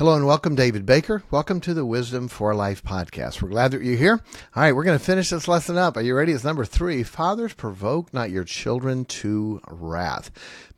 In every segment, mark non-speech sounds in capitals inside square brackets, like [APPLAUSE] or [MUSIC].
Hello and welcome, David Baker. Welcome to the Wisdom for Life podcast. We're glad that you're here. All right, we're going to finish this lesson up. Are you ready? It's number three. Fathers, provoke not your children to wrath.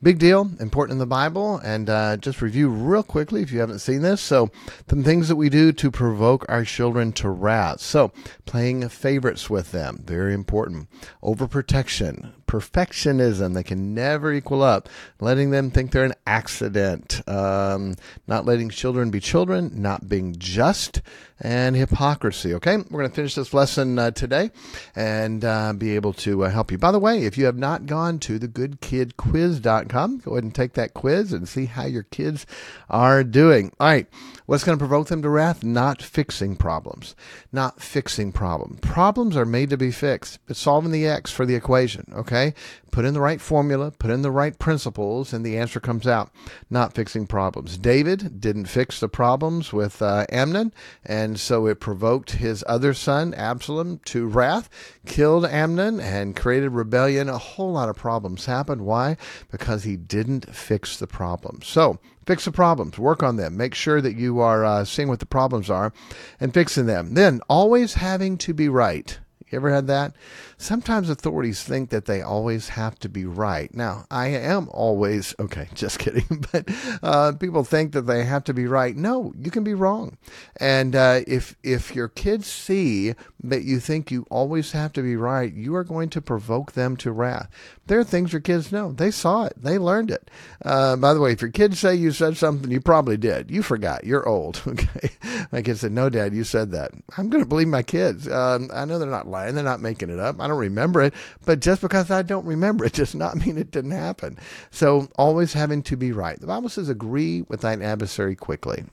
Big deal, important in the Bible. And uh, just review real quickly if you haven't seen this. So, some things that we do to provoke our children to wrath. So, playing favorites with them, very important. Overprotection, perfectionism. They can never equal up. Letting them think they're an accident. Um, not letting children be children. Not being just. And hypocrisy. Okay, we're going to finish this lesson uh, today and uh, be able to uh, help you. By the way, if you have not gone to thegoodkidquiz.com, go ahead and take that quiz and see how your kids are doing. All right, what's going to provoke them to wrath? Not fixing problems. Not fixing problems. Problems are made to be fixed. It's solving the x for the equation. Okay, put in the right formula, put in the right principles, and the answer comes out. Not fixing problems. David didn't fix the problems with uh, Amnon, and so it provoked his other son, Absalom, to wrath, killed Amnon, and created rebellion. A whole lot of problems happened. Why? Because he didn't fix the problems. So, fix the problems, work on them, make sure that you are uh, seeing what the problems are and fixing them. Then, always having to be right. You ever had that? Sometimes authorities think that they always have to be right. Now, I am always, okay, [LAUGHS] just kidding, [LAUGHS] but uh, people think that they have to be right. No, you can be wrong. And uh, if, if your kids see that you think you always have to be right, you are going to provoke them to wrath. There are things your kids know. They saw it, they learned it. Uh, by the way, if your kids say you said something, you probably did. You forgot. You're old. [LAUGHS] Okay. My kids said, No, Dad, you said that. I'm going to believe my kids. Um, I know they're not lying, they're not making it up. I don't remember it, but just because I don't remember it [LAUGHS] does not mean it didn't happen. So always having to be right. The Bible says, agree with thine adversary quickly.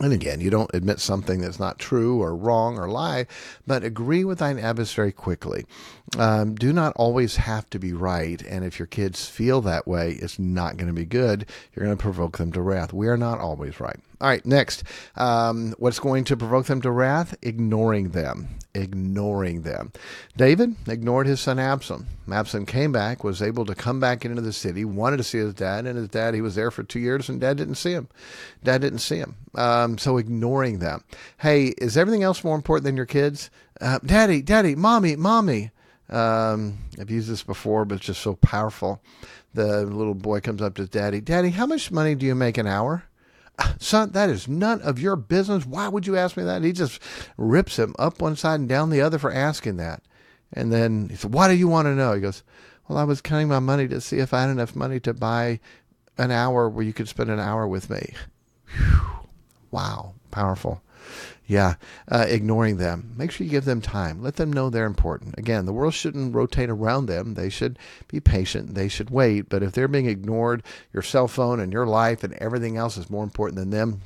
And again, you don't admit something that's not true or wrong or lie, but agree with thine adversary quickly. Um, do not always have to be right. And if your kids feel that way, it's not going to be good. You're going to provoke them to wrath. We are not always right. All right, next. Um, what's going to provoke them to wrath? Ignoring them. Ignoring them. David ignored his son Absalom. Absalom came back, was able to come back into the city, wanted to see his dad, and his dad, he was there for two years, and dad didn't see him. Dad didn't see him. Um, so ignoring them. Hey, is everything else more important than your kids? Uh, daddy, daddy, mommy, mommy. Um, I've used this before, but it's just so powerful. The little boy comes up to daddy, Daddy, how much money do you make an hour? Son, that is none of your business. Why would you ask me that? he just rips him up one side and down the other for asking that. And then he said, Why do you want to know? He goes, Well, I was counting my money to see if I had enough money to buy an hour where you could spend an hour with me. Whew. Wow, powerful. Yeah, uh, ignoring them. Make sure you give them time. Let them know they're important. Again, the world shouldn't rotate around them. They should be patient. They should wait. But if they're being ignored, your cell phone and your life and everything else is more important than them,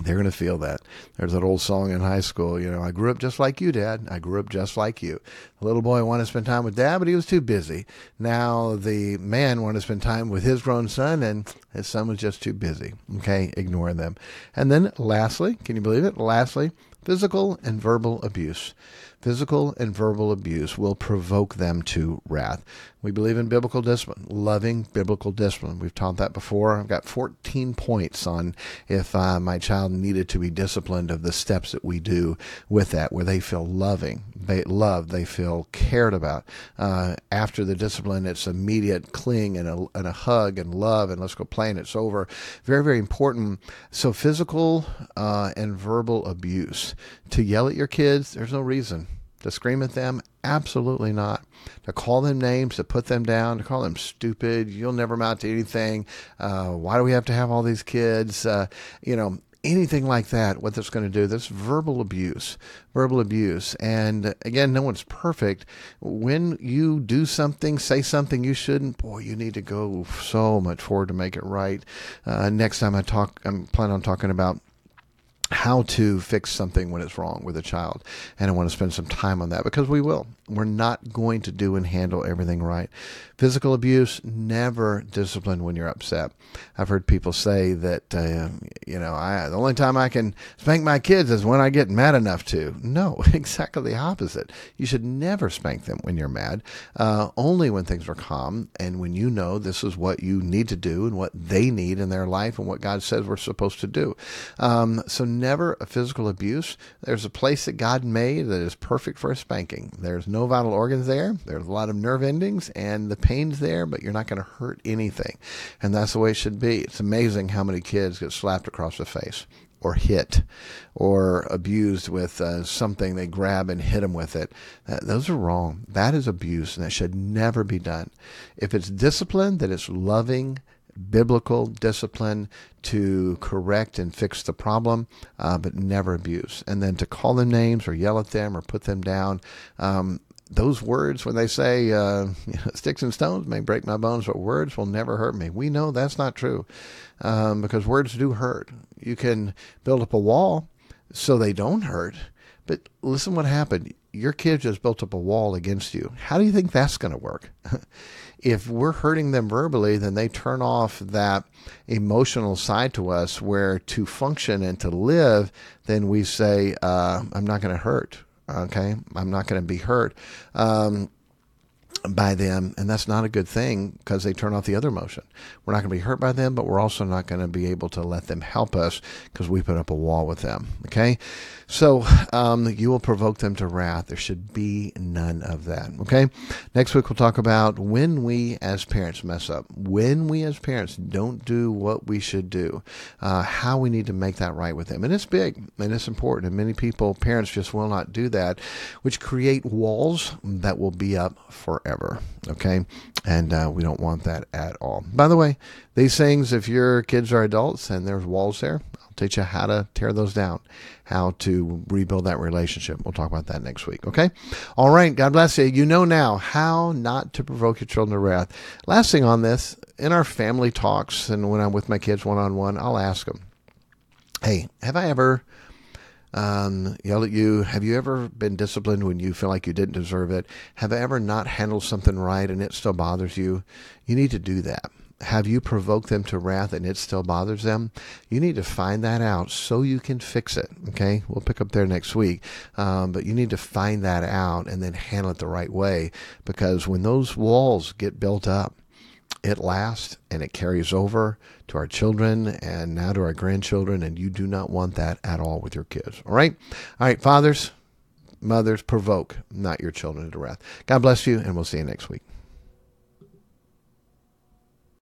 they're going to feel that. There's that old song in high school, you know, I grew up just like you, Dad. I grew up just like you. The little boy wanted to spend time with Dad, but he was too busy. Now the man wanted to spend time with his grown son, and his son was just too busy. Okay, ignoring them. And then lastly, can you believe it? Lastly, physical and verbal abuse. Physical and verbal abuse will provoke them to wrath. We believe in biblical discipline, loving biblical discipline. We've taught that before. I've got 14 points on if uh, my child needed to be disciplined of the steps that we do with that, where they feel loving, they love, they feel cared about. Uh, after the discipline, it's immediate cling and a, and a hug and love, and let's go play and it's over. Very, very important. So, physical uh, and verbal abuse. To yell at your kids, there's no reason to scream at them? Absolutely not. To call them names, to put them down, to call them stupid, you'll never amount to anything. Uh, why do we have to have all these kids? Uh, you know, anything like that, what that's going to do, that's verbal abuse, verbal abuse. And again, no one's perfect. When you do something, say something you shouldn't, boy, you need to go so much forward to make it right. Uh, next time I talk, I'm planning on talking about how to fix something when it's wrong with a child. And I want to spend some time on that because we will. We're not going to do and handle everything right. Physical abuse, never discipline when you're upset. I've heard people say that, uh, you know, I, the only time I can spank my kids is when I get mad enough to. No, [LAUGHS] exactly the opposite. You should never spank them when you're mad, uh, only when things are calm and when you know this is what you need to do and what they need in their life and what God says we're supposed to do. Um, so never a physical abuse. There's a place that God made that is perfect for a spanking. There's no vital organs there. There's a lot of nerve endings and the pain's there, but you're not going to hurt anything. And that's the way it should be. It's amazing how many kids get slapped across the face or hit or abused with uh, something they grab and hit them with it. Those are wrong. That is abuse and that should never be done. If it's discipline, that it's loving, biblical discipline to correct and fix the problem, uh, but never abuse. And then to call them names or yell at them or put them down. Um, those words, when they say uh, [LAUGHS] sticks and stones may break my bones, but words will never hurt me, we know that's not true um, because words do hurt. You can build up a wall so they don't hurt, but listen what happened. Your kid just built up a wall against you. How do you think that's going to work? [LAUGHS] if we're hurting them verbally, then they turn off that emotional side to us where to function and to live, then we say, uh, I'm not going to hurt. Okay. I'm not going to be hurt. Um, by them, and that's not a good thing because they turn off the other emotion. We're not going to be hurt by them, but we're also not going to be able to let them help us because we put up a wall with them. Okay, so um, you will provoke them to wrath. There should be none of that. Okay. Next week we'll talk about when we as parents mess up, when we as parents don't do what we should do, uh, how we need to make that right with them. And it's big and it's important. And many people, parents, just will not do that, which create walls that will be up forever. Okay. And uh, we don't want that at all. By the way, these things, if your kids are adults and there's walls there, I'll teach you how to tear those down, how to rebuild that relationship. We'll talk about that next week. Okay. All right. God bless you. You know now how not to provoke your children to wrath. Last thing on this, in our family talks and when I'm with my kids one on one, I'll ask them, Hey, have I ever um, yelled at you? Have you ever been disciplined when you feel like you didn't deserve it? Have I ever not handled something right and it still bothers you? You need to do that have you provoked them to wrath and it still bothers them? You need to find that out so you can fix it. Okay, we'll pick up there next week, um, but you need to find that out and then handle it the right way because when those walls get built up, it lasts and it carries over to our children and now to our grandchildren, and you do not want that at all with your kids. All right, all right, fathers, mothers, provoke not your children to wrath. God bless you, and we'll see you next week.